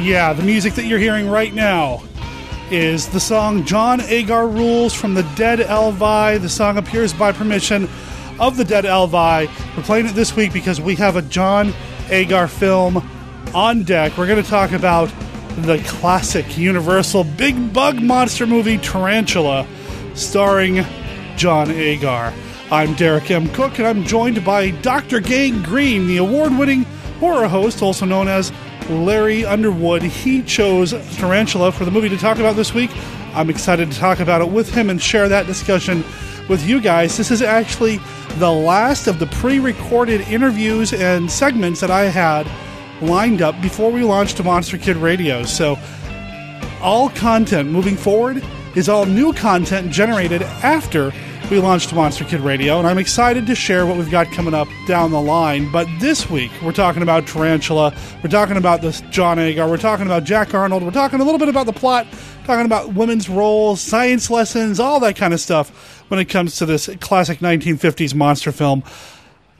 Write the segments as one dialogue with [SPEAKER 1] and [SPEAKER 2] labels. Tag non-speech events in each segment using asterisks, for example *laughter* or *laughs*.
[SPEAKER 1] Yeah, the music that you're hearing right now is the song John Agar Rules from the Dead Elvi. The song appears by permission of the Dead Elvi. We're playing it this week because we have a John Agar film on deck. We're going to talk about the classic Universal big bug monster movie Tarantula, starring John Agar. I'm Derek M. Cook, and I'm joined by Dr. Gangrene, the award winning horror host, also known as Larry Underwood. He chose Tarantula for the movie to talk about this week. I'm excited to talk about it with him and share that discussion with you guys. This is actually the last of the pre recorded interviews and segments that I had lined up before we launched Monster Kid Radio. So, all content moving forward is all new content generated after we launched Monster Kid Radio, and I'm excited to share what we've got coming up down the line. But this week, we're talking about Tarantula, we're talking about this John Agar, we're talking about Jack Arnold, we're talking a little bit about the plot, talking about women's roles, science lessons, all that kind of stuff when it comes to this classic 1950s monster film.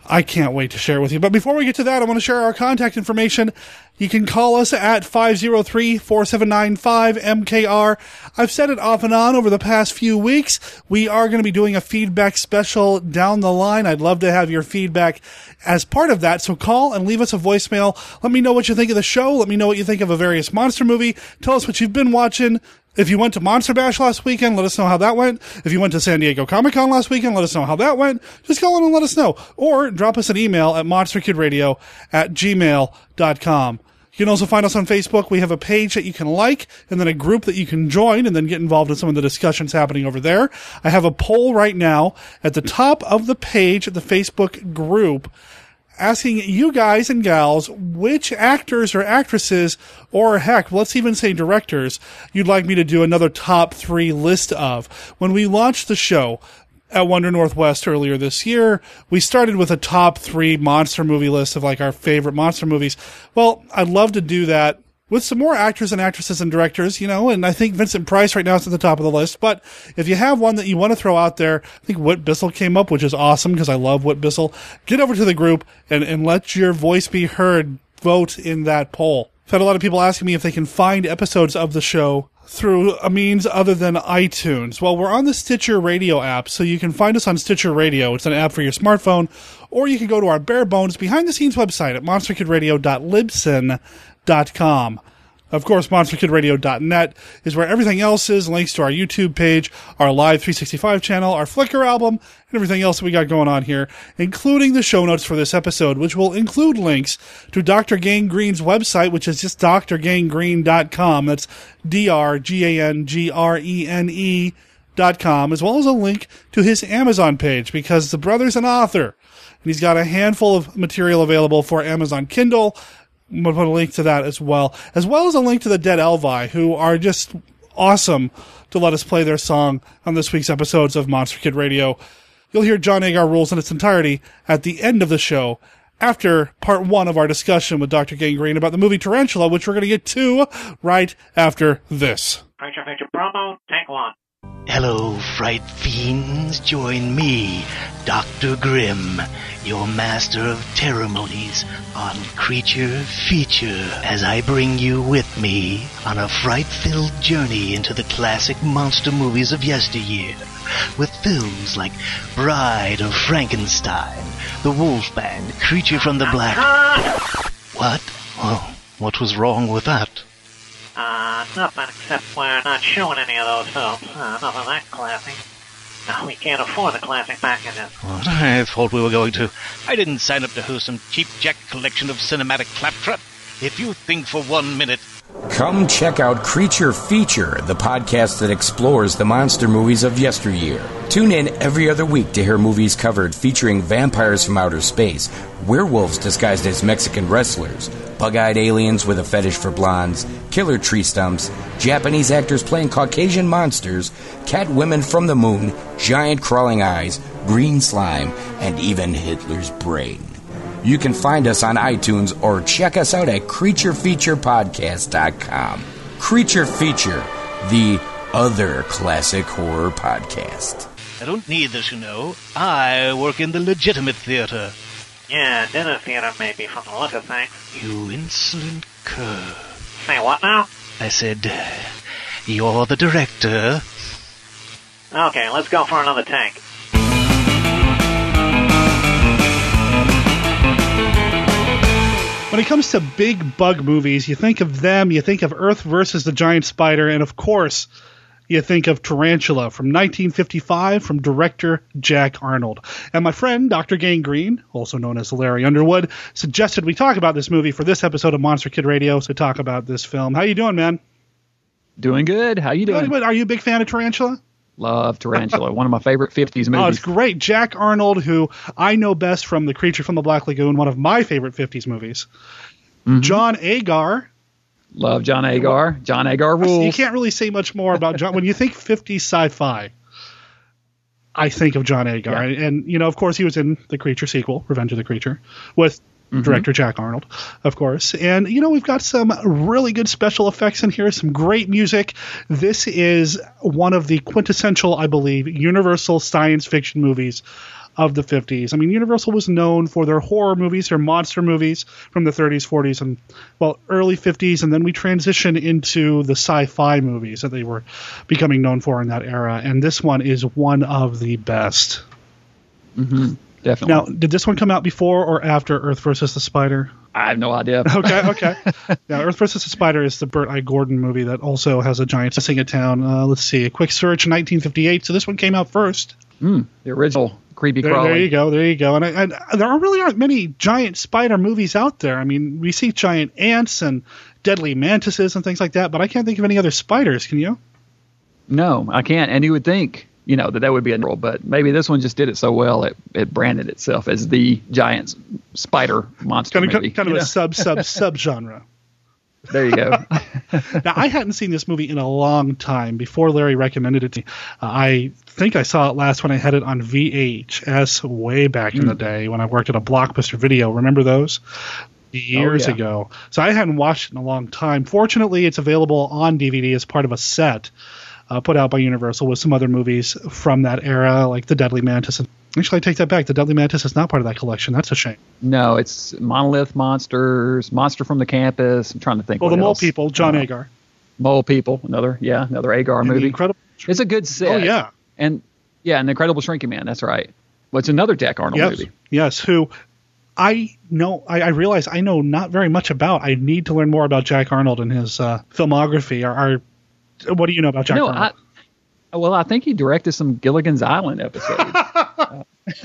[SPEAKER 1] I can't wait to share with you. But before we get to that, I want to share our contact information. You can call us at 503-4795-MKR. I've said it off and on over the past few weeks. We are going to be doing a feedback special down the line. I'd love to have your feedback as part of that. So call and leave us a voicemail. Let me know what you think of the show. Let me know what you think of a various monster movie. Tell us what you've been watching. If you went to Monster Bash last weekend, let us know how that went. If you went to San Diego Comic Con last weekend, let us know how that went. Just call in and let us know. Or drop us an email at monsterkidradio at gmail.com. You can also find us on Facebook. We have a page that you can like and then a group that you can join and then get involved in some of the discussions happening over there. I have a poll right now at the top of the page at the Facebook group asking you guys and gals which actors or actresses, or heck, let's even say directors, you'd like me to do another top three list of. When we launched the show, at Wonder Northwest earlier this year, we started with a top three monster movie list of like our favorite monster movies. Well, I'd love to do that with some more actors and actresses and directors, you know, and I think Vincent Price right now is at the top of the list. But if you have one that you want to throw out there, I think Whit Bissell came up, which is awesome because I love Whit Bissell. Get over to the group and, and let your voice be heard. Vote in that poll. I've had a lot of people asking me if they can find episodes of the show through a means other than iTunes. Well, we're on the Stitcher Radio app, so you can find us on Stitcher Radio. It's an app for your smartphone, or you can go to our bare bones behind the scenes website at monsterkidradio.libsyn.com monsterkidradio.com. Of course, monsterkidradio.net is where everything else is, links to our YouTube page, our Live 365 channel, our Flickr album, and everything else that we got going on here, including the show notes for this episode, which will include links to Dr. Gangrene's website, which is just drgangrene.com. That's D-R-G-A-N-G-R-E-N-E dot com, as well as a link to his Amazon page, because the brother's an author, and he's got a handful of material available for Amazon Kindle, We'll put a link to that as well, as well as a link to the Dead Elvi, who are just awesome to let us play their song on this week's episodes of Monster Kid Radio. You'll hear John Agar rules in its entirety at the end of the show, after part one of our discussion with Dr. Gangrene about the movie Tarantula, which we're going to get to right after this.
[SPEAKER 2] Promo, take one.
[SPEAKER 3] Hello, fright fiends. Join me, Dr. Grim, your master of ceremonies, on Creature Feature, as I bring you with me on a fright-filled journey into the classic monster movies of yesteryear, with films like Bride of Frankenstein, The Wolf Wolfman, Creature from the Black... Ah! What? Oh, what was wrong with that?
[SPEAKER 2] Uh, nothing except we're not showing any of those films. Uh, nothing that classy. No, we can't afford the classic packages.
[SPEAKER 3] What? I thought we were going to. I didn't sign up to host some cheap jack collection of cinematic claptrap. If you think for one minute.
[SPEAKER 4] Come check out Creature Feature, the podcast that explores the monster movies of yesteryear. Tune in every other week to hear movies covered featuring vampires from outer space, werewolves disguised as Mexican wrestlers, bug eyed aliens with a fetish for blondes, killer tree stumps, Japanese actors playing Caucasian monsters, cat women from the moon, giant crawling eyes, green slime, and even Hitler's brain. You can find us on iTunes or check us out at CreatureFeaturePodcast.com. Creature Feature, the other classic horror podcast.
[SPEAKER 3] I don't need this, you know. I work in the legitimate theater.
[SPEAKER 2] Yeah, dinner theater maybe from the look of things.
[SPEAKER 3] You insolent cur.
[SPEAKER 2] Say what now?
[SPEAKER 3] I said, You're the director.
[SPEAKER 2] Okay, let's go for another tank.
[SPEAKER 1] When it comes to big bug movies, you think of them, you think of Earth versus the Giant Spider, and of course, you think of Tarantula from 1955 from director Jack Arnold. And my friend, Dr. Gangrene, also known as Larry Underwood, suggested we talk about this movie for this episode of Monster Kid Radio, so talk about this film. How you doing, man?
[SPEAKER 5] Doing good. How you doing?
[SPEAKER 1] Are you a big fan of Tarantula?
[SPEAKER 5] Love Tarantula, one of my favorite 50s movies.
[SPEAKER 1] Oh, it's great. Jack Arnold, who I know best from The Creature from the Black Lagoon, one of my favorite 50s movies.
[SPEAKER 5] Mm-hmm.
[SPEAKER 1] John Agar.
[SPEAKER 5] Love John Agar. John Agar rules.
[SPEAKER 1] You can't really say much more about John. when you think 50s sci fi, I think of John Agar.
[SPEAKER 5] Yeah.
[SPEAKER 1] And, you know, of course, he was in the Creature sequel, Revenge of the Creature, with
[SPEAKER 5] Mm-hmm.
[SPEAKER 1] director Jack Arnold, of course. And, you know, we've got some really good special effects in here, some great music. This is one of the quintessential, I believe, Universal science fiction movies of the 50s. I mean, Universal was known for their horror movies, their monster movies from the 30s, 40s, and, well, early 50s. And then we transition into the sci fi movies that they were becoming known for in that era. And this one is one of the best.
[SPEAKER 5] Definitely.
[SPEAKER 1] Now, did this one come out before or after Earth versus the Spider?
[SPEAKER 5] I have no idea. *laughs*
[SPEAKER 1] Okay, *laughs* okay. now, Earth versus the Spider is the Bert I. Gordon movie that also has a giant missing a town. Uh, let's see, a quick search, 1958. So this one came out first.
[SPEAKER 5] The original creepy
[SPEAKER 1] There,
[SPEAKER 5] crawly.
[SPEAKER 1] there you go, there you go. And, I, and there really aren't many giant spider movies out there. I mean, we see giant ants and deadly mantises and things like that, but I can't think of any other spiders. Can you?
[SPEAKER 5] No, I can't. And you would think, you know, that that would be a role, but maybe this one just did it so well it, it branded itself as the giant spider monster
[SPEAKER 1] Kind of,
[SPEAKER 5] movie.
[SPEAKER 1] kind of
[SPEAKER 5] you
[SPEAKER 1] a
[SPEAKER 5] know?
[SPEAKER 1] sub sub *laughs* sub genre.
[SPEAKER 5] There you go. *laughs*
[SPEAKER 1] now I hadn't seen this movie in a long time. Before Larry recommended it to me, uh, I think I saw it last when I had it on VHS way back in the day when I worked at a Blockbuster Video. Remember those? Years
[SPEAKER 5] yeah.
[SPEAKER 1] ago. So I hadn't watched it in a long time. Fortunately, it's available on DVD as part of a set uh, put out by Universal with some other movies from that era, like The Deadly Mantis. And actually, I take that back. The Deadly Mantis is not part of that collection. That's a shame.
[SPEAKER 5] no, it's Monolith Monsters, Monster from the Campus. I'm trying to think.
[SPEAKER 1] Well,
[SPEAKER 5] what
[SPEAKER 1] the Mole
[SPEAKER 5] else.
[SPEAKER 1] People, John
[SPEAKER 5] Uh,
[SPEAKER 1] Agar.
[SPEAKER 5] Mole People, another, yeah, another Agar
[SPEAKER 1] And
[SPEAKER 5] movie.
[SPEAKER 1] Incredible.
[SPEAKER 5] It's a good set.
[SPEAKER 1] Oh, yeah.
[SPEAKER 5] And yeah, an Incredible Shrinking Man. That's right. Well, it's another Jack Arnold
[SPEAKER 1] yes,
[SPEAKER 5] movie.
[SPEAKER 1] Yes, who I know, I, I realize I know not very much about. I need to learn more about Jack Arnold and his uh, filmography. Are, are what do you know about Jack
[SPEAKER 5] no, I, well, I think he directed some Gilligan's Island episodes. *laughs* Uh, *laughs*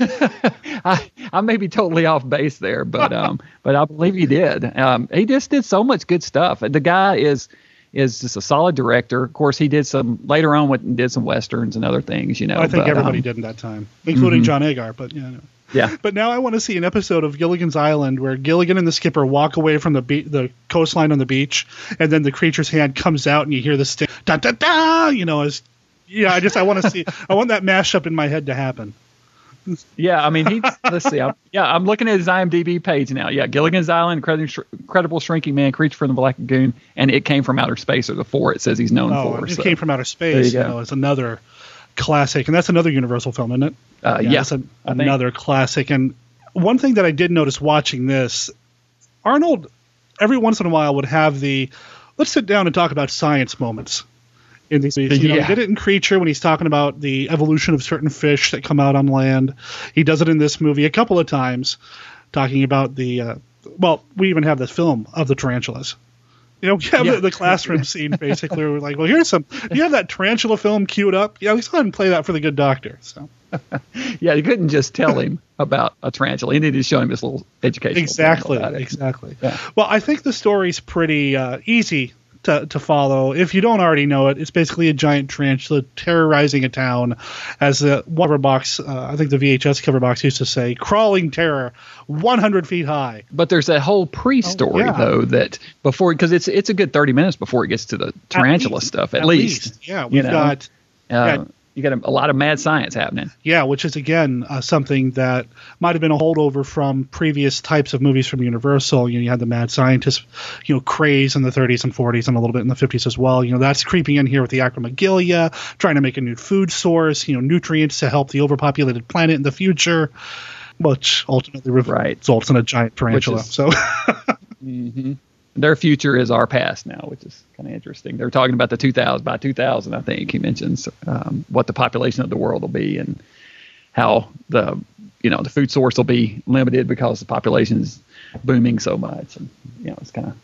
[SPEAKER 5] I, I may be totally off base there, but um, *laughs* but I believe he did. Um, he just did so much good stuff. The guy is is just a solid director. Of course, he did some later on. Went and did some westerns and other things. You know,
[SPEAKER 1] I think
[SPEAKER 5] but,
[SPEAKER 1] everybody
[SPEAKER 5] um,
[SPEAKER 1] did in that time, including John Agar. But yeah. no.
[SPEAKER 5] Yeah, *laughs*
[SPEAKER 1] But now I want to see an episode of Gilligan's Island where Gilligan and the skipper walk away from the be- the coastline on the beach, and then the creature's hand comes out, and you hear the sting, da da da. You know, as yeah, I just I want to see I want that mashup in my head to happen.
[SPEAKER 5] yeah. I mean, he. let's see. I'm, yeah, I'm looking at his IMDb page now. Yeah, Gilligan's Island, Incredible, Shrinking Man, Creature from the Black Lagoon, and It Came from Outer Space are the four it says he's known
[SPEAKER 1] Oh,
[SPEAKER 5] for.
[SPEAKER 1] it
[SPEAKER 5] so.
[SPEAKER 1] came from outer
[SPEAKER 5] There
[SPEAKER 1] space.
[SPEAKER 5] you
[SPEAKER 1] You, know, it's another classic, and that's another Universal film, isn't it?
[SPEAKER 5] Uh, yeah,
[SPEAKER 1] it's an,
[SPEAKER 5] I think.
[SPEAKER 1] another classic. And one thing that I did notice watching this, Arnold, every once in a while would have the let's sit down and talk about science moments in these movies. You know,
[SPEAKER 5] Yeah.
[SPEAKER 1] he did it in Creature when he's talking about the evolution of certain fish that come out on land. He does it in this movie a couple of times, talking about the. Uh, well, we even have the film of the tarantulas. You know, we have
[SPEAKER 5] Yeah.
[SPEAKER 1] the, the classroom *laughs* scene basically. Where we're like, well, here's some. You have that tarantula film queued up. Yeah, let's go ahead and play that for the good doctor. So *laughs*
[SPEAKER 5] Yeah, you couldn't just tell him about a tarantula. You needed to show him this little education.
[SPEAKER 1] exactly, exactly.
[SPEAKER 5] Yeah.
[SPEAKER 1] Well, I think the story's pretty uh, easy to, to follow. If you don't already know it, it's basically a giant tarantula terrorizing a town, as the cover box, uh, I think the VHS cover box used to say, crawling terror, 100 feet high.
[SPEAKER 5] But there's that whole pre-story
[SPEAKER 1] Oh, yeah.
[SPEAKER 5] though that before because it's it's a good 30 minutes before it gets to the tarantula
[SPEAKER 1] least.
[SPEAKER 5] stuff at,
[SPEAKER 1] At
[SPEAKER 5] least.
[SPEAKER 1] least. Yeah, we've
[SPEAKER 5] know?
[SPEAKER 1] got-
[SPEAKER 5] uh,
[SPEAKER 1] yeah.
[SPEAKER 5] You got a, a lot of mad science happening.
[SPEAKER 1] Yeah, which is again uh, something that might have been a holdover from previous types of movies from Universal. You know, you had the mad scientist, you know, craze in the 30s and 40s and a little bit in the 50s as well. You know, that's creeping in here with the acromegalia, trying to make a new food source, you know, nutrients to help the overpopulated planet in the future, which ultimately re-
[SPEAKER 5] Right.
[SPEAKER 1] results in a giant tarantula.
[SPEAKER 5] is-
[SPEAKER 1] so,
[SPEAKER 5] The *laughs* their future is our past now, which is kind of interesting. They're talking about the 2000 by 2000. I think he mentions um, what the population of the world will be and how the you know the food source will be limited because the population is booming so much, and you know it's kind of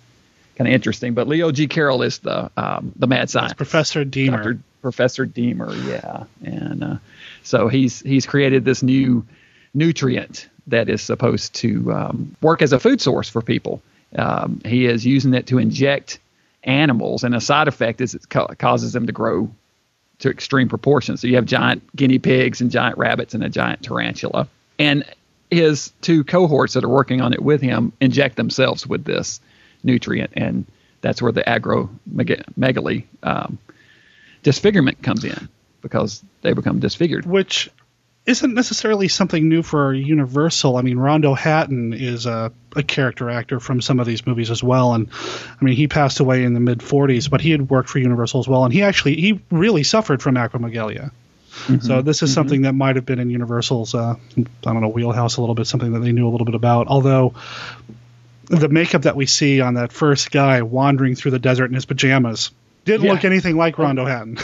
[SPEAKER 5] kind of interesting. But Leo G. Carroll is the um, the mad scientist,
[SPEAKER 1] Professor Deemer.
[SPEAKER 5] Dr. Professor Deemer, yeah, and uh, so he's he's created this new nutrient that is supposed to um, work as a food source for people. Um, he is using it to inject animals, and a side effect is it ca- causes them to grow to extreme proportions. So you have giant guinea pigs and giant rabbits and a giant tarantula. And his two cohorts that are working on it with him inject themselves with this nutrient, and that's where the acromegaly um, disfigurement comes in because they become disfigured.
[SPEAKER 1] which isn't necessarily something new for Universal. I mean, Rondo Hatton is a, a character actor from some of these movies as well, and I mean, he passed away in the mid '40s, but he had worked for Universal as well, and he actually he really suffered from acromegalia. So this is something that might have been in Universal's, uh, I don't know, wheelhouse a little bit, something that they knew a little bit about. Although the makeup that we see on that first guy wandering through the desert in his pajamas didn't
[SPEAKER 5] Yeah.
[SPEAKER 1] look anything like Rondo Hatton.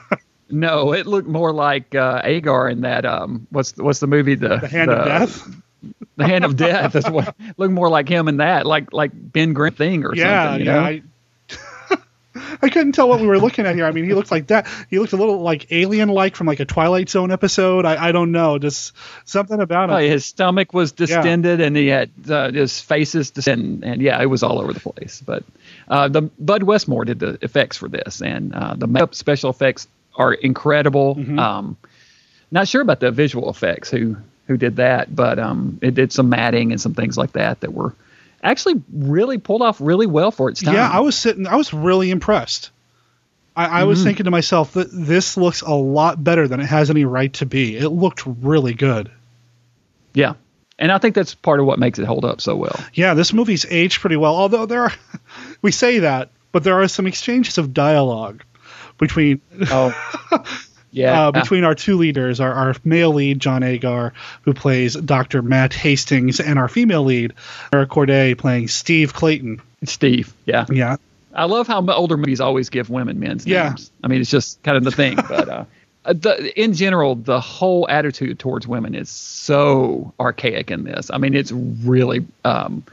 [SPEAKER 1] *laughs*
[SPEAKER 5] No, it looked more like uh, Agar in that. Um, what's what's the movie? The
[SPEAKER 1] the Hand of Death. *laughs*
[SPEAKER 5] The Hand of Death. That's what looked more like him in that, like like Ben Grimm thing or
[SPEAKER 1] yeah,
[SPEAKER 5] something. You
[SPEAKER 1] yeah.
[SPEAKER 5] know?
[SPEAKER 1] I, *laughs* I couldn't tell what we were looking at here. I mean, he looked like that. He looked a little like alien-like from like a Twilight Zone episode. I, I don't know, just something about him.
[SPEAKER 5] Oh, his stomach was distended, and he had uh, his faces distended, and yeah, it was all over the place. But uh, the Bud Westmore did the effects for this, and uh, the makeup special effects are incredible.
[SPEAKER 1] Mm-hmm.
[SPEAKER 5] Um, not sure about the visual effects who who did that, but um, it did some matting and some things like that that were actually really pulled off really well for its time.
[SPEAKER 1] Yeah, I was sitting. I was really impressed. I, I was
[SPEAKER 5] Mm-hmm.
[SPEAKER 1] thinking to myself that this looks a lot better than it has any right to be. It looked really good.
[SPEAKER 5] yeah, and I think that's part of what makes it hold up so well.
[SPEAKER 1] Yeah, this movie's aged pretty well. Although there are, *laughs* we say that, but there are some exchanges of dialogue between
[SPEAKER 5] Oh, *laughs* yeah,
[SPEAKER 1] uh, between our two leaders, our, our male lead, John Agar, who plays Dr. Matt Hastings, and our female lead, Mara Corday, playing Steve Clayton.
[SPEAKER 5] Steve. Yeah,
[SPEAKER 1] Yeah.
[SPEAKER 5] I love how older movies always give women men's
[SPEAKER 1] Yeah.
[SPEAKER 5] names. I mean, it's just kind of the thing. *laughs* But uh, the, in general, the whole attitude towards women is so archaic in this. I mean, it's really um,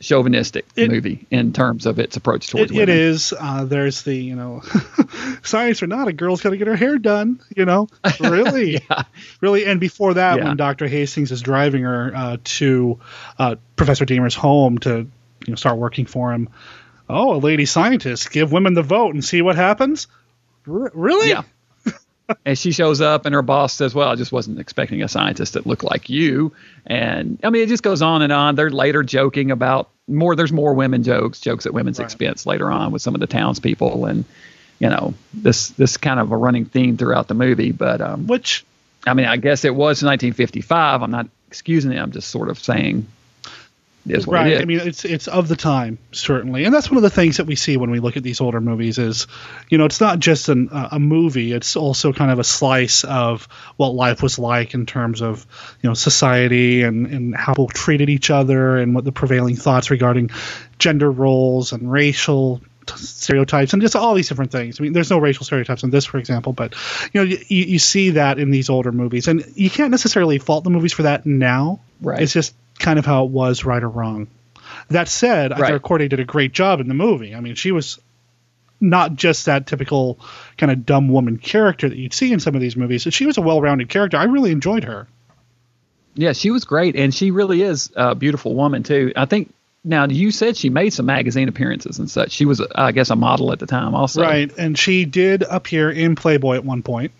[SPEAKER 5] chauvinistic
[SPEAKER 1] It-
[SPEAKER 5] movie in terms of its approach towards
[SPEAKER 1] It, it
[SPEAKER 5] women.
[SPEAKER 1] is. Uh, there's the, you know, *laughs* science or not, a girl's got to get her hair done, you know? Really? *laughs* Really? And before that,
[SPEAKER 5] Yeah.
[SPEAKER 1] when Dr. Hastings is driving her uh, to uh, Professor Deemer's home to, you know, start working for him, oh, a lady scientist, give women the vote and see what happens? R- really?
[SPEAKER 5] Yeah. And she shows up, and her boss says, "Well, I just wasn't expecting a scientist that looked like you." And I mean, it just goes on and on. They're later joking about more. There's more women jokes, jokes at women's
[SPEAKER 1] Right.
[SPEAKER 5] expense later on with some of the townspeople, and you know, this this kind of a running theme throughout the movie. But um,
[SPEAKER 1] Which
[SPEAKER 5] I mean, I guess it was 1955. I'm not excusing it. I'm just sort of saying is
[SPEAKER 1] right.
[SPEAKER 5] is.
[SPEAKER 1] I mean, it's it's of the time certainly, and that's one of the things that we see when we look at these older movies. Is you know, it's not just an, uh, a movie; it's also kind of a slice of what life was like in terms of you know society and and how people treated each other and what the prevailing thoughts regarding gender roles and racial stereotypes and just all these different things. I mean, there's no racial stereotypes in this, for example, but you know, you, you see that in these older movies, and you can't necessarily fault the movies for that now.
[SPEAKER 5] Right.
[SPEAKER 1] It's just kind of how it was, right or wrong. That said, I
[SPEAKER 5] Right.
[SPEAKER 1] thought Corday did a great job in the movie. I mean, she was not just that typical kind of dumb woman character that you'd see in some of these movies. She was a well-rounded character. I really enjoyed her.
[SPEAKER 5] Yeah, she was great, and she really is a beautiful woman too. I think now you said she made some magazine appearances and such. She was, I guess, a model at the time also.
[SPEAKER 1] Right, and she did appear in Playboy at one point.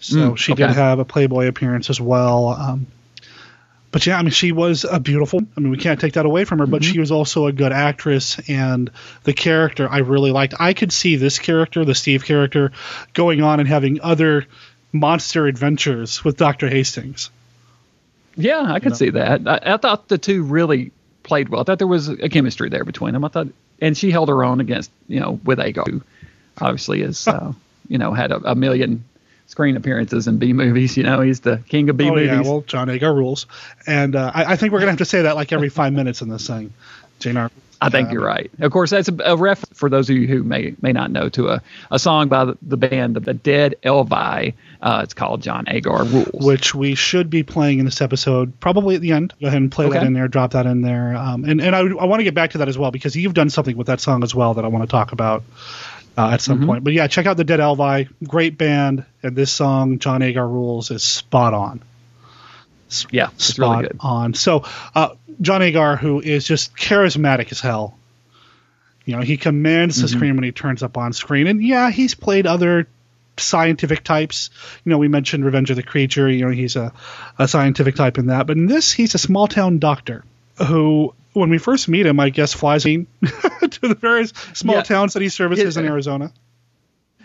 [SPEAKER 1] So
[SPEAKER 5] Mm,
[SPEAKER 1] she did have a Playboy appearance as well. Um, but yeah, I mean, she was a beautiful. I mean, we can't take that away from her. But
[SPEAKER 5] Mm-hmm.
[SPEAKER 1] she was also a good actress, and the character I really liked. I could see this character, the Steve character, going on and having other monster adventures with Doctor Hastings.
[SPEAKER 5] Yeah, I could see that. I, I thought the two really played well. I thought there was a chemistry there between them. I thought, and she held her own against, you know, with Agar, who obviously is, *laughs* uh, you know, had a, a million screen appearances in B movies. You know, he's the king of B
[SPEAKER 1] oh
[SPEAKER 5] movies.
[SPEAKER 1] yeah, well, John Agar rules, and uh, I, I think we're gonna have to say that like every five minutes in this thing. Jane R.
[SPEAKER 5] I think you're right. Of course, that's a, a ref for those of you who may may not know to a, a song by the, the band the Dead Elvi. Uh, it's called John Agar Rules.
[SPEAKER 1] which we should be playing in this episode, probably at the end. Go ahead and play that in there, drop that in there. Um, and and I, I want to get back to that as well because you've done something with that song as well that I want to talk about uh, at some point. But yeah, check out the Dead Elvi, great band, and this song, John Agar Rules, is spot on.
[SPEAKER 5] yeah, it's
[SPEAKER 1] spot
[SPEAKER 5] really good.
[SPEAKER 1] on. So uh, John Agar, who is just charismatic as hell, you know, he commands
[SPEAKER 5] Mm-hmm.
[SPEAKER 1] the screen when he turns up on screen, and yeah, he's played other scientific types. You know, we mentioned Revenge of the Creature. You know, he's a, a scientific type in that, but in this, he's a small town doctor who. When we first meet him, I guess flies in *laughs* to the various small
[SPEAKER 5] Yeah.
[SPEAKER 1] towns that he services in Arizona.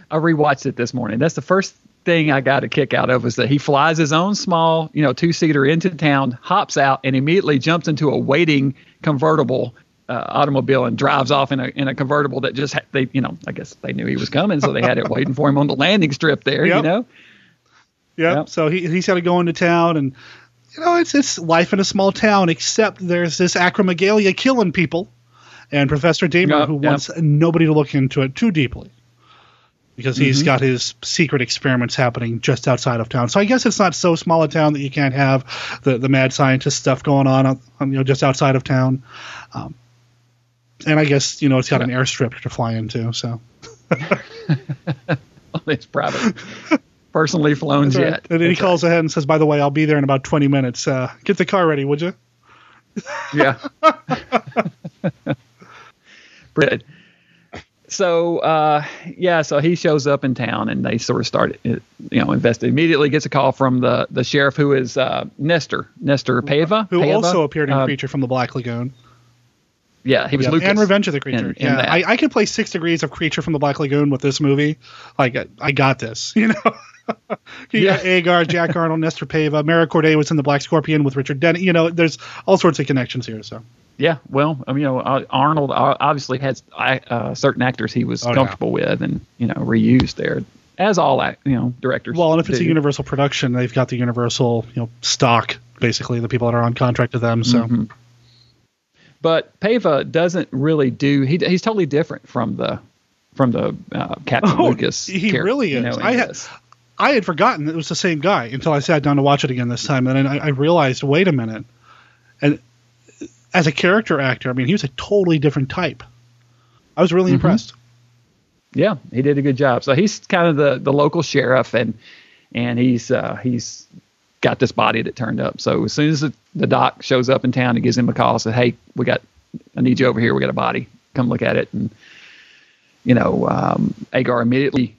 [SPEAKER 5] I rewatched it this morning. That's the first thing I got a kick out of was that he flies his own small, you know, two seater into town, hops out, and immediately jumps into a waiting convertible uh, automobile and drives off in a in a convertible that just ha- they, you know, I guess they knew he was coming, so they had it waiting for him on the landing strip there.
[SPEAKER 1] Yep.
[SPEAKER 5] You know,
[SPEAKER 1] Yeah.
[SPEAKER 5] Yep.
[SPEAKER 1] So he he's got to go into town, and you know it's it's life in a small town. Except there's this acromegalia killing people, and Professor Deemer
[SPEAKER 5] Yep,
[SPEAKER 1] who
[SPEAKER 5] yep.
[SPEAKER 1] wants nobody to look into it too deeply because
[SPEAKER 5] Mm-hmm.
[SPEAKER 1] he's got his secret experiments happening just outside of town. So I guess it's not so small a town that you can't have the the mad scientist stuff going on, on you know just outside of town. Um, and I guess you know it's got an airstrip to fly into. So *laughs*
[SPEAKER 5] it's private, *laughs* personally flown
[SPEAKER 1] That's right.
[SPEAKER 5] jet.
[SPEAKER 1] And then he calls ahead and says, "By the way, I'll be there in about 20 minutes. Uh, get the car ready, would you?" *laughs*
[SPEAKER 5] Yeah. *laughs* Good. So uh, yeah, so he shows up in town, and they sort of start, you know, invested. Immediately gets a call from the the sheriff, who is uh, Nestor Nestor Paiva,
[SPEAKER 1] who
[SPEAKER 5] Paiva?
[SPEAKER 1] also appeared in
[SPEAKER 5] Uh,
[SPEAKER 1] Creature from the Black Lagoon.
[SPEAKER 5] Yeah, he was
[SPEAKER 1] Yeah,
[SPEAKER 5] Lucas.
[SPEAKER 1] and Revenge of the Creature.
[SPEAKER 5] in- in
[SPEAKER 1] yeah. I, I could play Six Degrees of Creature from the Black Lagoon with this movie. Like, I, I got this, *laughs* you know. You got
[SPEAKER 5] Yeah.
[SPEAKER 1] Agar, Jack Arnold, Nestor Paiva, Mara Corday was in the Black Scorpion with Richard Denning. You know, there's all sorts of connections here. So
[SPEAKER 5] Yeah, well, I mean, you know, uh, Arnold uh, obviously had uh, certain actors he was
[SPEAKER 1] Oh, yeah.
[SPEAKER 5] comfortable with, and you know, reused there, as all you know directors.
[SPEAKER 1] well, and if it's a. Universal production, they've got the Universal, you know, stock basically the people that are on contract to them. So
[SPEAKER 5] Mm-hmm. but Paiva doesn't really do. He, he's totally different from the from the uh, Captain
[SPEAKER 1] Oh,
[SPEAKER 5] Lucas.
[SPEAKER 1] he really
[SPEAKER 5] you
[SPEAKER 1] is.
[SPEAKER 5] know,
[SPEAKER 1] I had-
[SPEAKER 5] this.
[SPEAKER 1] I had forgotten it was the same guy until I sat down to watch it again this time, and then I, I realized, wait a minute. And as a character actor, I mean, he was a totally different type. I was really
[SPEAKER 5] Mm-hmm.
[SPEAKER 1] impressed.
[SPEAKER 5] Yeah, he did a good job. So he's kind of the, the local sheriff, and and he's uh, he's got this body that turned up. So as soon as the, the doc shows up in town, he gives him a call, said, "Hey, we got, I need you over here. We got a body. Come look at it." And you know, um, Agar immediately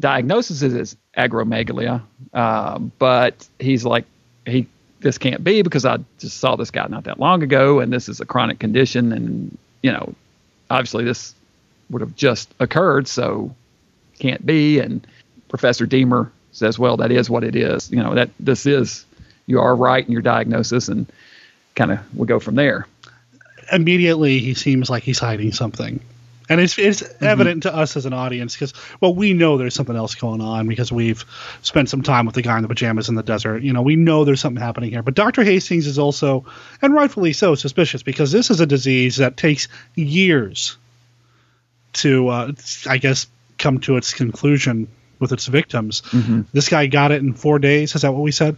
[SPEAKER 5] diagnoses is acromegalia, uh, but he's like, he this can't be because I just saw this guy not that long ago, and this is a chronic condition, and you know, obviously this would have just occurred, so can't be. And Professor Deemer says, well, that is what it is. You know, that this is, you are right in your diagnosis, and kind of we go from there.
[SPEAKER 1] Immediately, he seems like he's hiding something. And it's, it's
[SPEAKER 5] Mm-hmm.
[SPEAKER 1] evident to us as an audience because, well, we know there's something else going on because we've spent some time with the guy in the pajamas in the desert. You know, we know there's something happening here. But Dr. Hastings is also, and rightfully so, suspicious because this is a disease that takes years to, uh, I guess, come to its conclusion with its victims.
[SPEAKER 5] Mm-hmm.
[SPEAKER 1] This guy got it in four days. Is that what we said?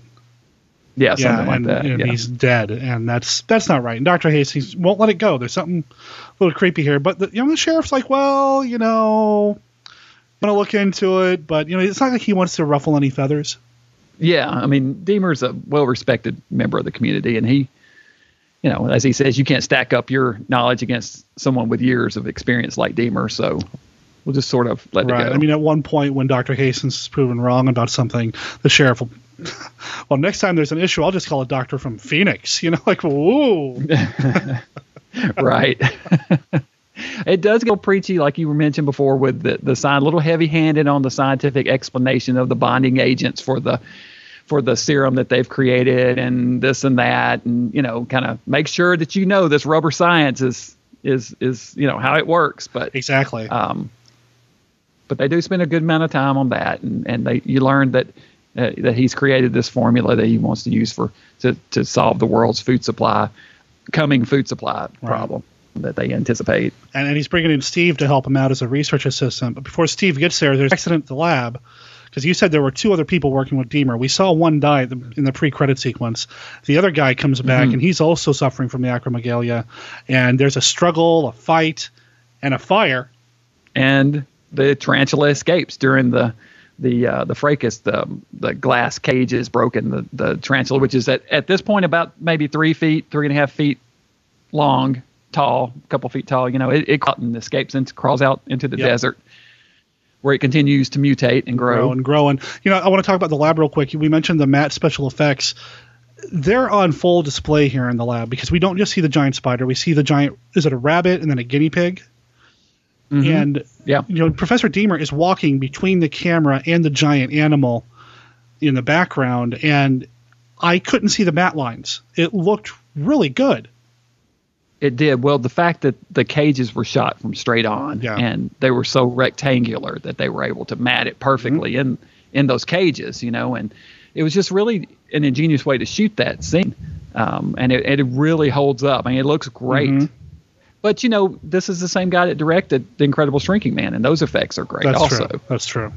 [SPEAKER 5] Yeah, something
[SPEAKER 1] yeah,
[SPEAKER 5] like
[SPEAKER 1] and,
[SPEAKER 5] that.
[SPEAKER 1] and
[SPEAKER 5] yeah.
[SPEAKER 1] he's dead, and that's that's not right. And Doctor Hastings won't let it go. There's something a little creepy here, but the, you know the sheriff's like, well, you know, I'm gonna look into it, but you know, it's not like he wants to ruffle any feathers.
[SPEAKER 5] Yeah, I mean, Deemer's a well-respected member of the community, and he, you know, as he says, you can't stack up your knowledge against someone with years of experience like Deemer. So we'll just sort of let
[SPEAKER 1] right.
[SPEAKER 5] it go.
[SPEAKER 1] I mean, at one point when Doctor Hastings is proven wrong about something, the sheriff will. *laughs* Well, next time there's an issue, I'll just call a doctor from Phoenix. You know, *laughs* like, whoa. *laughs*
[SPEAKER 5] right. it does get preachy, like you were mentioned before, with the the sign, a little heavy-handed on the scientific explanation of the bonding agents for the for the serum that they've created and this and that, and you know, kind of make sure that you know this rubber science is is is you know how it works, but
[SPEAKER 1] exactly.
[SPEAKER 5] um, but they do spend a good amount of time on that, and, and they you learn that uh, that he's created this formula that he wants to use for to, to solve the world's food supply, coming food supply problem. that they anticipate.
[SPEAKER 1] and, and he's bringing in Steve to help him out as a research assistant. But before Steve gets there, there's an accident at the lab because you said there were two other people working with Deemer. We saw one die in the pre-credit sequence. The other guy comes back and he's also suffering from the acromegalia. And there's a struggle, a fight, and a fire.
[SPEAKER 5] and the tarantula escapes during the the uh, the fracas. The the glass cage is broken. The the tarantula, which is at at this point about maybe three feet, three and a half feet long, tall, a couple feet tall. You know, it, it caught and escapes and crawls out into the
[SPEAKER 1] Yep.
[SPEAKER 5] desert, where it continues to mutate and grow.
[SPEAKER 1] grow and grow. And you know, I want to talk about the lab real quick. We mentioned the matte special effects. They're on full display here in the lab because we don't just see the giant spider. We see the giant. Is it a rabbit and then a guinea pig? Mm-hmm. And
[SPEAKER 5] Yeah.
[SPEAKER 1] you know, Professor Deemer is walking between the camera and the giant animal in the background, and I couldn't see the matte lines. It looked really good.
[SPEAKER 5] It did. Well, the fact that the cages were shot from straight on
[SPEAKER 1] Yeah.
[SPEAKER 5] and they were so rectangular that they were able to mat it perfectly mm-hmm. in in those cages, you know, and it was just really an ingenious way to shoot that scene. Um, and it, it really holds up. I mean, it looks great. Mm-hmm. But you know, this is the same guy that directed The Incredible Shrinking Man, and those effects are great
[SPEAKER 1] That's
[SPEAKER 5] also.
[SPEAKER 1] true. That's true.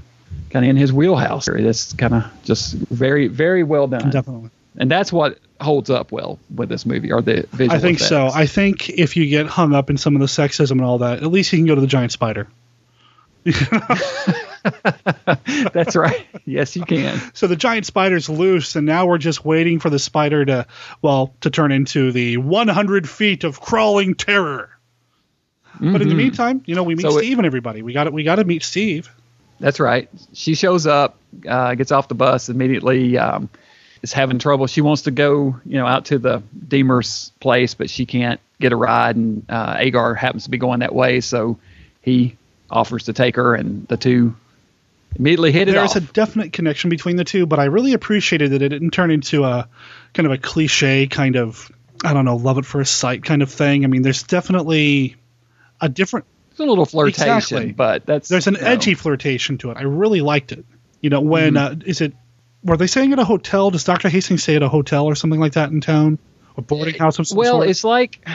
[SPEAKER 5] Kind of in his wheelhouse. It's kind of just very, very well done.
[SPEAKER 1] Definitely.
[SPEAKER 5] And that's what holds up well with this movie, are the visual
[SPEAKER 1] I think so. I think if you get hung up in some of the sexism and all that, at least you can go to the giant spider. *laughs* *laughs*
[SPEAKER 5] That's right. Yes, you can.
[SPEAKER 1] So the giant spider's loose, and now we're just waiting for the spider to, well, to turn into the 100 feet of crawling terror. But in the meantime, you know, we meet
[SPEAKER 5] Mm-hmm. So it-
[SPEAKER 1] Steve and everybody. We got to We got to meet Steve.
[SPEAKER 5] That's right. She shows up, uh, gets off the bus immediately. Um, is having trouble. She wants to go, you know, out to the Deemer's place, but she can't get a ride, and uh, Agar happens to be going that way, so he offers to take her, and the two immediately hit it
[SPEAKER 1] There's
[SPEAKER 5] off.
[SPEAKER 1] a definite connection between the two, but I really appreciated that it didn't turn into a kind of a cliche kind of I don't know, love at first sight kind of thing. I mean, there's definitely a different
[SPEAKER 5] It's a little flirtation,
[SPEAKER 1] Exactly.
[SPEAKER 5] but that's
[SPEAKER 1] there's an
[SPEAKER 5] know,
[SPEAKER 1] edgy flirtation to it. I really liked it. You know, when
[SPEAKER 5] Mm-hmm.
[SPEAKER 1] uh, is it? Were they saying at a hotel? Does Doctor Hastings say at a hotel or something like that in town? A boarding house of some
[SPEAKER 5] Well,
[SPEAKER 1] sort?
[SPEAKER 5] it's like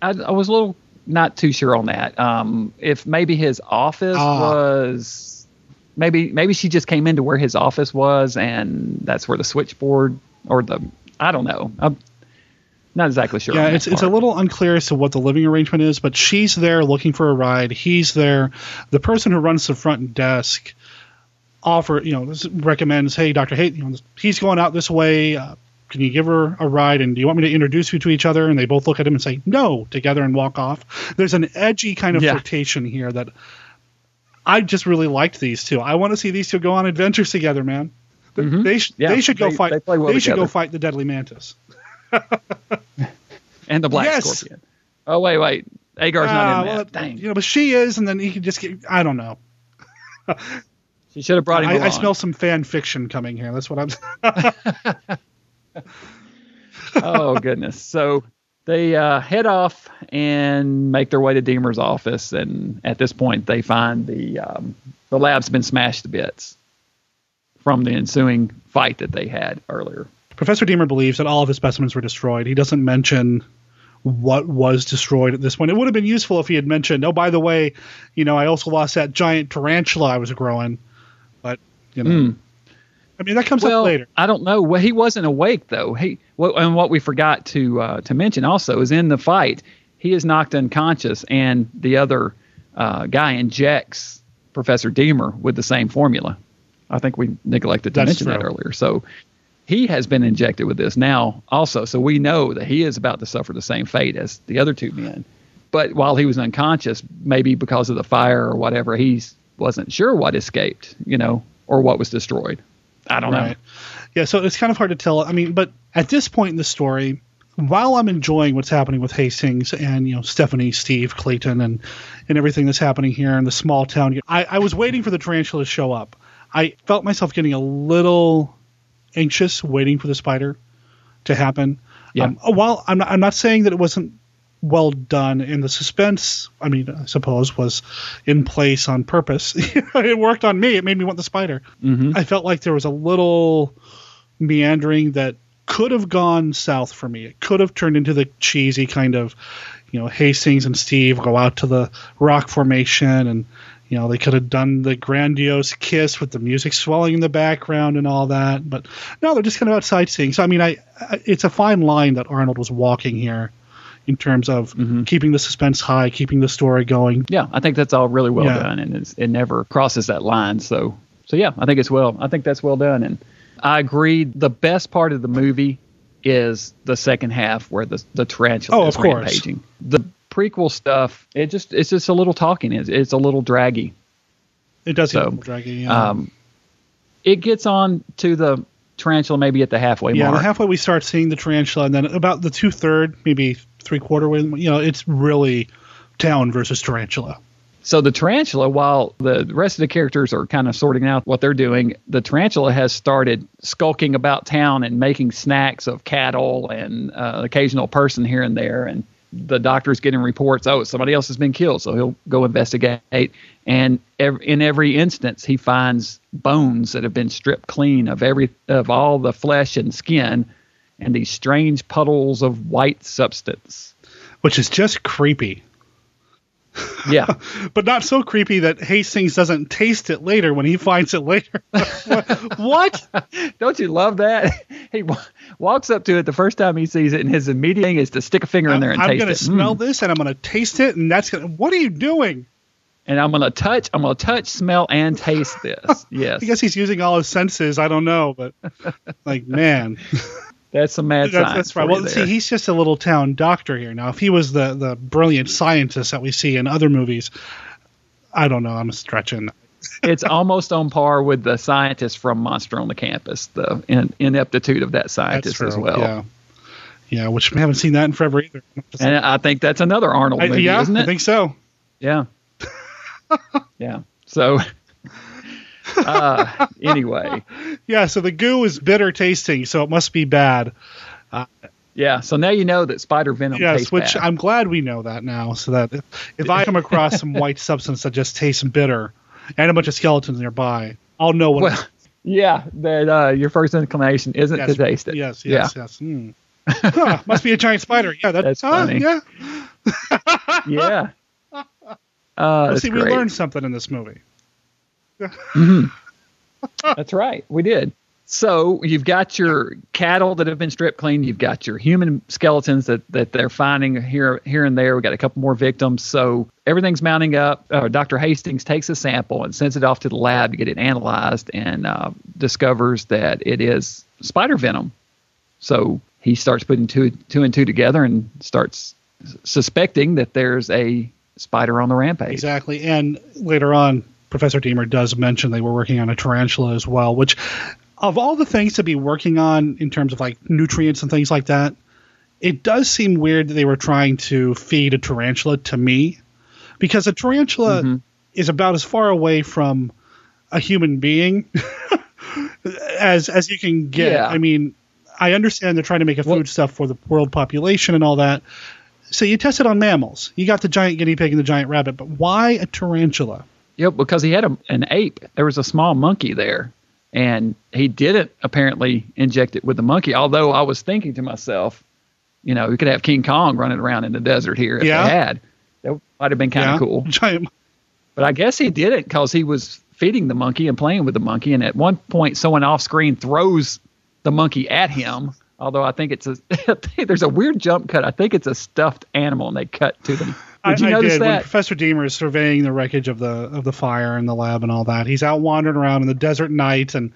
[SPEAKER 5] I, I was a little not too sure on that. Um, if maybe his office
[SPEAKER 1] Ah.
[SPEAKER 5] was maybe maybe she just came into where his office was, and that's where the switchboard or the I don't know. I'm not exactly sure.
[SPEAKER 1] yeah, it's it's a little unclear as to what the living arrangement is, but she's there looking for a ride. He's there. The person who runs the front desk offer you know this recommends, hey, Doctor Hay, you know, he's going out this way. Uh, can you give her a ride? And do you want me to introduce you to each other? And they both look at him and say no together and walk off. There's an edgy kind of
[SPEAKER 5] Yeah.
[SPEAKER 1] flirtation here that I just really liked these two. I want to see these two go on adventures together, man. They, sh-
[SPEAKER 5] Mm-hmm. Yeah,
[SPEAKER 1] they should go
[SPEAKER 5] they-
[SPEAKER 1] fight.
[SPEAKER 5] they well
[SPEAKER 1] should go fight the deadly mantis. *laughs*
[SPEAKER 5] and the black
[SPEAKER 1] Yes.
[SPEAKER 5] scorpion. Oh wait, wait, Agar's
[SPEAKER 1] Ah,
[SPEAKER 5] not in
[SPEAKER 1] well,
[SPEAKER 5] that. Dang,
[SPEAKER 1] You know, but she is, and then he could just get. I don't know.
[SPEAKER 5] she should have brought him
[SPEAKER 1] I, I smell some fan fiction coming here. That's what I'm. *laughs*
[SPEAKER 5] oh goodness. So they uh, head off and make their way to Deemer's office, and at this point, they find the um, the lab's been smashed to bits from the ensuing fight that they had earlier.
[SPEAKER 1] Professor Deemer believes that all of his specimens were destroyed. He doesn't mention what was destroyed at this point. It would have been useful if he had mentioned, "Oh, by the way, you know, I also lost that giant tarantula I was growing." But you know, I mean, that comes
[SPEAKER 5] well,
[SPEAKER 1] up later.
[SPEAKER 5] I don't know. Well, he wasn't awake though. He well, and what we forgot to uh, to mention also is in the fight he is knocked unconscious, and the other uh, guy injects Professor Deemer with the same formula. I think we neglected to
[SPEAKER 1] That's
[SPEAKER 5] mention that earlier. So he has been injected with this now also. So we know that he is about to suffer the same fate as the other two men. But while he was unconscious, maybe because of the fire or whatever, he wasn't sure what escaped, you know, or what was destroyed. I don't know.
[SPEAKER 1] Yeah, so it's kind of hard to tell. I mean, but at this point in the story, while I'm enjoying what's happening with Hastings and you know Stephanie, Steve, Clayton, and and everything that's happening here in the small town, I, I was waiting for the tarantula to show up. I felt myself getting a little anxious waiting for the spider to happen.
[SPEAKER 5] Yeah.
[SPEAKER 1] Um, while I'm not, I'm not saying that it wasn't well done and the suspense i mean i suppose was in place on purpose. *laughs* It worked on me. It made me want the spider. I felt like there was a little meandering that could have gone south for me. It could have turned into the cheesy kind of you know Hastings and Steve go out to the rock formation and you know they could have done the grandiose kiss with the music swelling in the background and all that but no they're just kind of out sightseeing so i mean I, I it's a fine line that arnold was walking here in terms of mm-hmm. keeping the suspense high keeping the story going
[SPEAKER 5] Yeah, I think that's all really well
[SPEAKER 1] Yeah.
[SPEAKER 5] done, and it's, it never crosses that line. So, so yeah, I think it's well. I think that's well done, and I agree. The best part of the movie is the second half where the the tarantula
[SPEAKER 1] Oh,
[SPEAKER 5] is
[SPEAKER 1] of course.
[SPEAKER 5] rampaging. The prequel stuff, it just it's just a little talking. It's, it's a little draggy.
[SPEAKER 1] it does
[SPEAKER 5] So,
[SPEAKER 1] get a little draggy yeah.
[SPEAKER 5] Um, it gets on to the tarantula maybe at the halfway
[SPEAKER 1] yeah
[SPEAKER 5] mark.
[SPEAKER 1] the halfway we start seeing the tarantula and then about the two-third maybe three-quarter way you know it's really town versus tarantula
[SPEAKER 5] So the tarantula, while the rest of the characters are kind of sorting out what they're doing, the tarantula has started skulking about town and making snacks of cattle and uh, occasional person here and there. And the doctor's getting reports, oh, somebody else has been killed, so he'll go investigate. And ev- in every instance, he finds bones that have been stripped clean of every of all the flesh and skin, and these strange puddles of white substance.
[SPEAKER 1] which is just creepy
[SPEAKER 5] Yeah. *laughs*
[SPEAKER 1] but not so creepy that Hastings doesn't taste it later when he finds it later. *laughs* what? *laughs*
[SPEAKER 5] Don't you love that? He wa- walks up to it the first time he sees it, and his immediate thing is to stick a finger in there and
[SPEAKER 1] I'm
[SPEAKER 5] taste
[SPEAKER 1] going to
[SPEAKER 5] it.
[SPEAKER 1] smell
[SPEAKER 5] Mm.
[SPEAKER 1] this and I'm going to taste it, and that's going to. What are you doing?
[SPEAKER 5] And I'm gonna touch. I'm gonna touch, smell, and taste this. Yes,
[SPEAKER 1] I guess he's using all his senses. I don't know, but like, man,
[SPEAKER 5] that's a mad
[SPEAKER 1] that's,
[SPEAKER 5] science.
[SPEAKER 1] that's right. Well, see, he's just a little town doctor here. Now, if he was the the brilliant scientist that we see in other movies, I don't know. I'm stretching.
[SPEAKER 5] it's almost on par with the scientist from Monster on the Campus. The in, ineptitude of that scientist as well.
[SPEAKER 1] Yeah, yeah. Which we haven't seen that in forever either.
[SPEAKER 5] And I think that's another Arnold
[SPEAKER 1] I-
[SPEAKER 5] movie,
[SPEAKER 1] yeah,
[SPEAKER 5] isn't it?
[SPEAKER 1] I think so.
[SPEAKER 5] Yeah. *laughs* yeah. So. Uh, anyway, *laughs*
[SPEAKER 1] Yeah. So the goo is bitter tasting, so it must be bad.
[SPEAKER 5] yeah. So now you know that spider venom
[SPEAKER 1] Yes,
[SPEAKER 5] tastes
[SPEAKER 1] which
[SPEAKER 5] bad.
[SPEAKER 1] I'm glad we know that now, so that if, if I come across some *laughs* white substance that just tastes bitter and a bunch of skeletons nearby, I'll know what.
[SPEAKER 5] Well, yeah, that uh, your first inclination isn't
[SPEAKER 1] yes,
[SPEAKER 5] to taste it.
[SPEAKER 1] Yes, yes, yes. Hmm. Huh, must be a giant spider. Yeah, that,
[SPEAKER 5] That's
[SPEAKER 1] huh,
[SPEAKER 5] funny.
[SPEAKER 1] Yeah.
[SPEAKER 5] Yeah. *laughs* Uh, that's
[SPEAKER 1] See, we learned something in this movie. *laughs*
[SPEAKER 5] That's right. We did. So you've got your cattle that have been stripped clean. You've got your human skeletons that, that they're finding here here and there. We got a couple more victims. So everything's mounting up. Uh, Dr. Hastings takes a sample and sends it off to the lab to get it analyzed and uh, discovers that it is spider venom. So he starts putting two two and two together and starts suspecting that there's a spider on the rampage.
[SPEAKER 1] Exactly. And later on, Professor Deemer does mention they were working on a tarantula as well, which, of all the things to be working on in terms of like nutrients and things like that, it does seem weird that they were trying to feed a tarantula to me because a tarantula
[SPEAKER 5] Mm-hmm.
[SPEAKER 1] is about as far away from a human being *laughs* as as you can get.
[SPEAKER 5] Yeah.
[SPEAKER 1] I mean, I understand they're trying to make a
[SPEAKER 5] Well-
[SPEAKER 1] food stuff for the world population and all that. So you tested on mammals. You got the giant guinea pig and the giant rabbit, but why a tarantula?
[SPEAKER 5] Yep, because he had a, an ape. There was a small monkey there, and he didn't apparently inject it with the monkey. Although I was thinking to myself, you know, we could have King Kong running around in the desert here if
[SPEAKER 1] Yeah.
[SPEAKER 5] they had. That might have been kind of cool. *laughs*
[SPEAKER 1] Giant.
[SPEAKER 5] But I guess he didn't because he was feeding the monkey and playing with the monkey. And at one point, someone off screen throws the monkey at him. Although I think it's a *laughs* there's a weird jump cut. I think it's a stuffed animal, and they cut to them. Did you
[SPEAKER 1] I, I
[SPEAKER 5] notice
[SPEAKER 1] did when? Professor Deemer is surveying the wreckage of the of the fire in the lab and all that. He's out wandering around in the desert night, and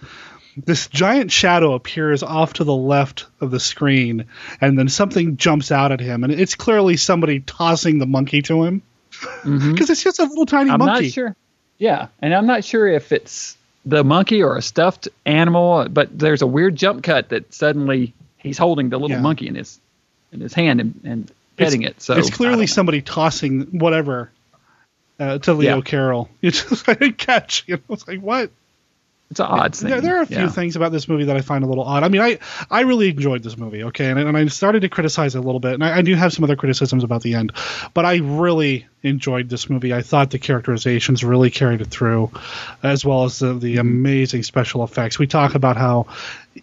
[SPEAKER 1] this giant shadow appears off to the left of the screen, and then something jumps out at him, and it's clearly somebody tossing the monkey to him because it's just a little tiny
[SPEAKER 5] Mm-hmm. I'm
[SPEAKER 1] monkey.
[SPEAKER 5] not sure. Yeah, and I'm not sure if it's the monkey or a stuffed animal, but there's a weird jump cut that suddenly he's holding the little
[SPEAKER 1] Yeah.
[SPEAKER 5] monkey in his in his hand and, and petting it. So
[SPEAKER 1] it's clearly somebody tossing whatever uh, to Leo
[SPEAKER 5] Yeah.
[SPEAKER 1] Carroll. *laughs* It's just like a catch. You know, it's like what?
[SPEAKER 5] It's an odd thing.
[SPEAKER 1] There, there are a few
[SPEAKER 5] yeah.
[SPEAKER 1] things about this movie that I find a little odd. I mean, I I really enjoyed this movie, okay, and, and I started to criticize it a little bit, and I, I do have some other criticisms about the end, but I really enjoyed this movie. I thought the characterizations really carried it through, as well as the, the amazing special effects. We talk about how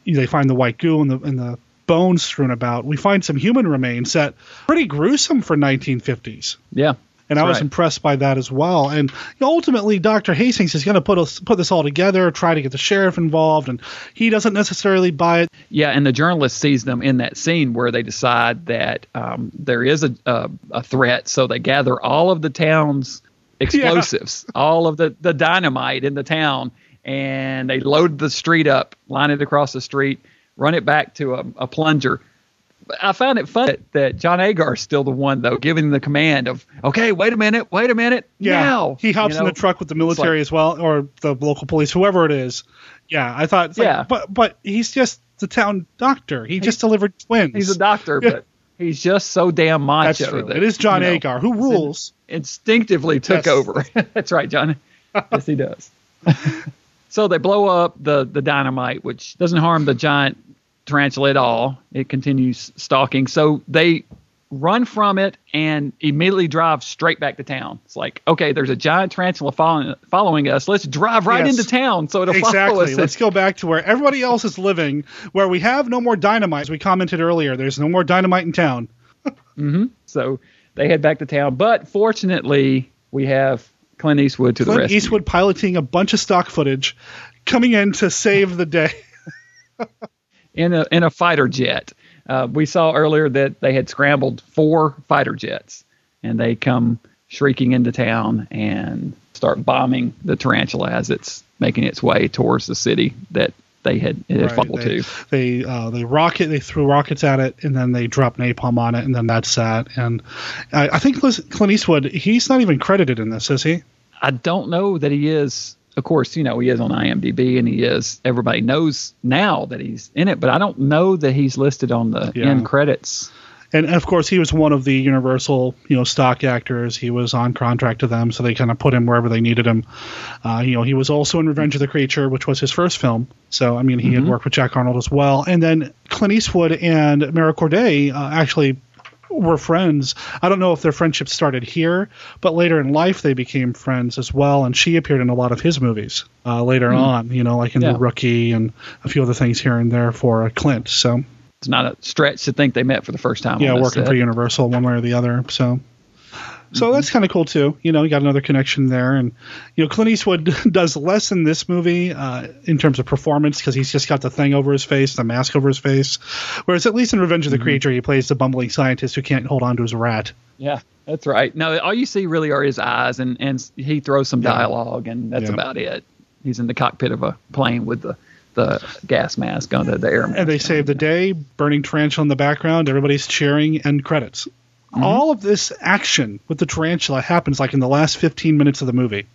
[SPEAKER 1] they find the white goo in the in the bones strewn about. We find some human remains that pretty gruesome for 1950s.
[SPEAKER 5] Yeah.
[SPEAKER 1] And I was right. impressed by that as well. And ultimately, Dr. Hastings is going to put us, put this all together, try to get the sheriff involved, and he doesn't necessarily buy it.
[SPEAKER 5] Yeah, and the journalist sees them in that scene where they decide that um, there is a, a, a threat, so they gather all of the town's *laughs* explosives, yeah. all of the the dynamite in the town, and they load the street up, line it across the street, run it back to a, a plunger I found it fun that, that John Agar is still the one though, giving the command of, okay, wait a minute, wait a minute, yeah. now.
[SPEAKER 1] He hops you know? in the truck with the military like, as well, or the local police, whoever it is. Yeah, I thought, yeah, like, but but he's just the town doctor. He, he just delivered twins.
[SPEAKER 5] He's a doctor, yeah. but he's just so damn macho.
[SPEAKER 1] That's true. That, it is John you know, Agar who rules.
[SPEAKER 5] Instinctively took yes. over. *laughs* That's right, John. *laughs* yes, he does. *laughs* so they blow up the the dynamite, which doesn't harm the giant tarantula at all. It continues stalking. So they run from it and immediately drive straight back to town. It's like, okay, there's a giant tarantula following, following us. Let's drive right yes. into town so it'll
[SPEAKER 1] exactly.
[SPEAKER 5] follow us.
[SPEAKER 1] Let's go back to where everybody else is living, where we have no more dynamite. As we commented earlier, there's no more dynamite in town. *laughs*
[SPEAKER 5] mm-hmm. So they head back to town. But fortunately, we have Clint Eastwood to
[SPEAKER 1] Clint
[SPEAKER 5] the rescue.
[SPEAKER 1] Eastwood piloting a bunch of stock footage, coming in to save the day. *laughs*
[SPEAKER 5] in a in a fighter jet. Uh, we saw earlier that they had scrambled four fighter jets, and they come shrieking into town and start bombing the tarantula as it's making its way towards the city that they had it had right.
[SPEAKER 1] they,
[SPEAKER 5] to.
[SPEAKER 1] They uh, they rocket they threw rockets at it and then they drop napalm on it and then that's that. And I, I think Clint Eastwood he's not even credited in this, is he?
[SPEAKER 5] I don't know that he is of course, you know, he is on IMDb and he is, everybody knows now that he's in it, but I don't know that he's listed on the yeah. end credits.
[SPEAKER 1] And, of course, he was one of the Universal, you know, stock actors. He was on contract to them, so they kind of put him wherever they needed him. Uh, you know, he was also in Revenge of the Creature, which was his first film. So, I mean, he mm-hmm. had worked with Jack Arnold as well. And then Clint Eastwood and Mara Corday uh, actually were friends. I don't know if their friendship started here, but later in life they became friends as well. And she appeared in a lot of his movies uh, later mm. on, you know, like in yeah. The Rookie and a few other things here and there for Clint. So
[SPEAKER 5] it's not a stretch to think they met for the first time.
[SPEAKER 1] Yeah, working set. for Universal one way or the other. So so mm-hmm. that's kind of cool too. You know, you got another connection there, and you know, Clint Eastwood *laughs* does less in this movie uh, in terms of performance because he's just got the thing over his face, the mask over his face. Whereas at least in Revenge of the mm-hmm. Creature, he plays the bumbling scientist who can't hold on to his rat.
[SPEAKER 5] Yeah, that's right. No, all you see really are his eyes, and and he throws some dialogue, and that's yeah. about it. He's in the cockpit of a plane with the the gas mask on the, the air mask.
[SPEAKER 1] And they save the day, burning tarantula in the background. Everybody's cheering. and credits. Mm-hmm. All of this action with the tarantula happens like in the last 15 minutes of the movie.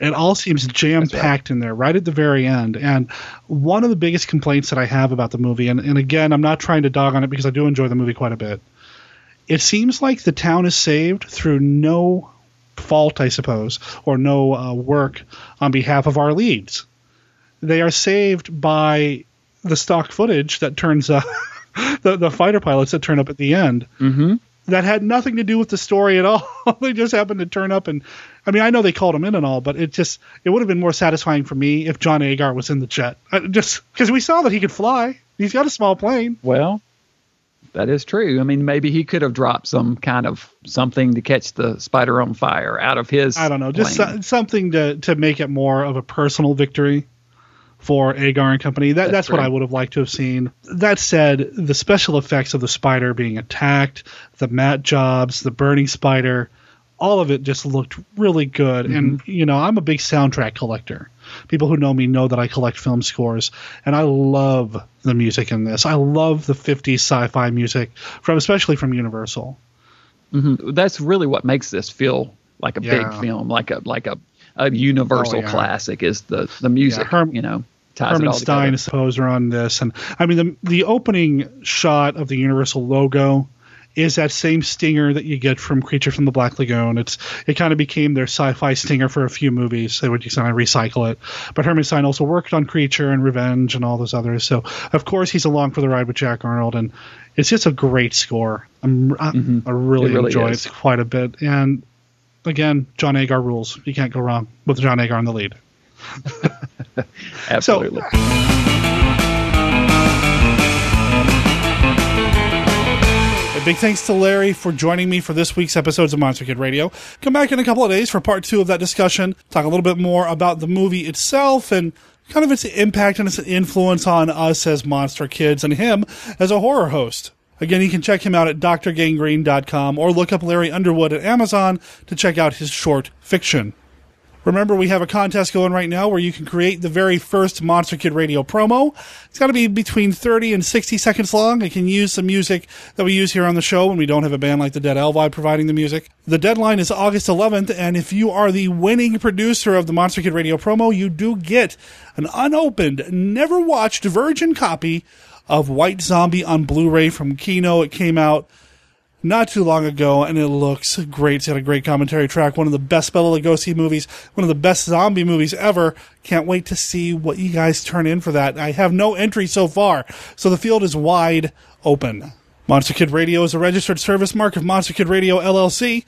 [SPEAKER 1] It all seems jam packed right. in there right at the very end. And one of the biggest complaints that I have about the movie, and, and again, I'm not trying to dog on it because I do enjoy the movie quite a bit. It seems like the town is saved through no fault, I suppose, or no uh, work on behalf of our leads. They are saved by the stock footage that turns up, *laughs* the, the fighter pilots that turn up at the end.
[SPEAKER 5] Mm-hmm
[SPEAKER 1] that had nothing to do with the story at all. *laughs* they just happened to turn up and I mean I know they called him in and all, but it just it would have been more satisfying for me if John Agar was in the jet. I, just because we saw that he could fly. He's got a small plane.
[SPEAKER 5] Well, that is true. I mean, maybe he could have dropped some kind of something to catch the spider on fire out of his.
[SPEAKER 1] I don't know, just so, something to to make it more of a personal victory for Agar and company. That, that's, that's what I would have liked to have seen. That said, the special effects of the spider being attacked, the matte jobs, the burning spider, all of it just looked really good. Mm-hmm. And, you know, I'm a big soundtrack collector. People who know me know that I collect film scores, and I love the music in this. I love the 50s sci fi music, from especially from Universal.
[SPEAKER 5] Mm-hmm. That's really what makes this feel like a yeah. big film, like a like a, a universal oh, yeah. classic is the the music. Yeah, Herm, you know,
[SPEAKER 1] Herman Stein is the poser on this, and I mean the the opening shot of the Universal logo is that same stinger that you get from Creature from the Black Lagoon. It's it kind of became their sci-fi stinger for a few movies. They would just kind of recycle it. But Herman Stein also worked on Creature and Revenge and all those others. So of course he's along for the ride with Jack Arnold, and it's just a great score. I'm, I, mm-hmm. I really, really enjoy is. it quite a bit. And again, John Agar rules. You can't go wrong with John Agar in the lead. *laughs* *laughs*
[SPEAKER 5] Absolutely.
[SPEAKER 1] So, Big thanks to Larry for joining me for this week's episodes of Monster Kid Radio. Come back in a couple of days for part two of that discussion. Talk a little bit more about the movie itself and kind of its impact and its influence on us as monster kids and him as a horror host. Again, you can check him out at drgangrene.com or look up Larry Underwood at Amazon to check out his short fiction. Remember, we have a contest going right now where you can create the very first Monster Kid Radio promo. It's got to be between 30 and 60 seconds long. It can use some music that we use here on the show when we don't have a band like the Dead Elvi providing the music. The deadline is August 11th, and if you are the winning producer of the Monster Kid Radio promo, you do get an unopened, never watched virgin copy of White Zombie on Blu-ray from Kino. It came out not too long ago, and it looks great. It's got a great commentary track. One of the best Bela Lugosi movies, one of the best zombie movies ever. Can't wait to see what you guys turn in for that. I have no entry so far, so the field is wide open. Monster Kid Radio is a registered service mark of Monster Kid Radio LLC.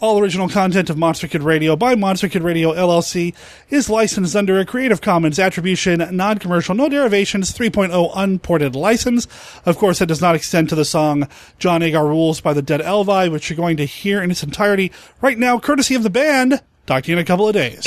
[SPEAKER 1] All original content of Monster Kid Radio by Monster Kid Radio LLC is licensed under a Creative Commons Attribution, Non-Commercial, No Derivations 3.0 Unported license. Of course, that does not extend to the song John Agar Rules by the Dead Elvi, which you're going to hear in its entirety right now, courtesy of the band. Talk to you in a couple of days.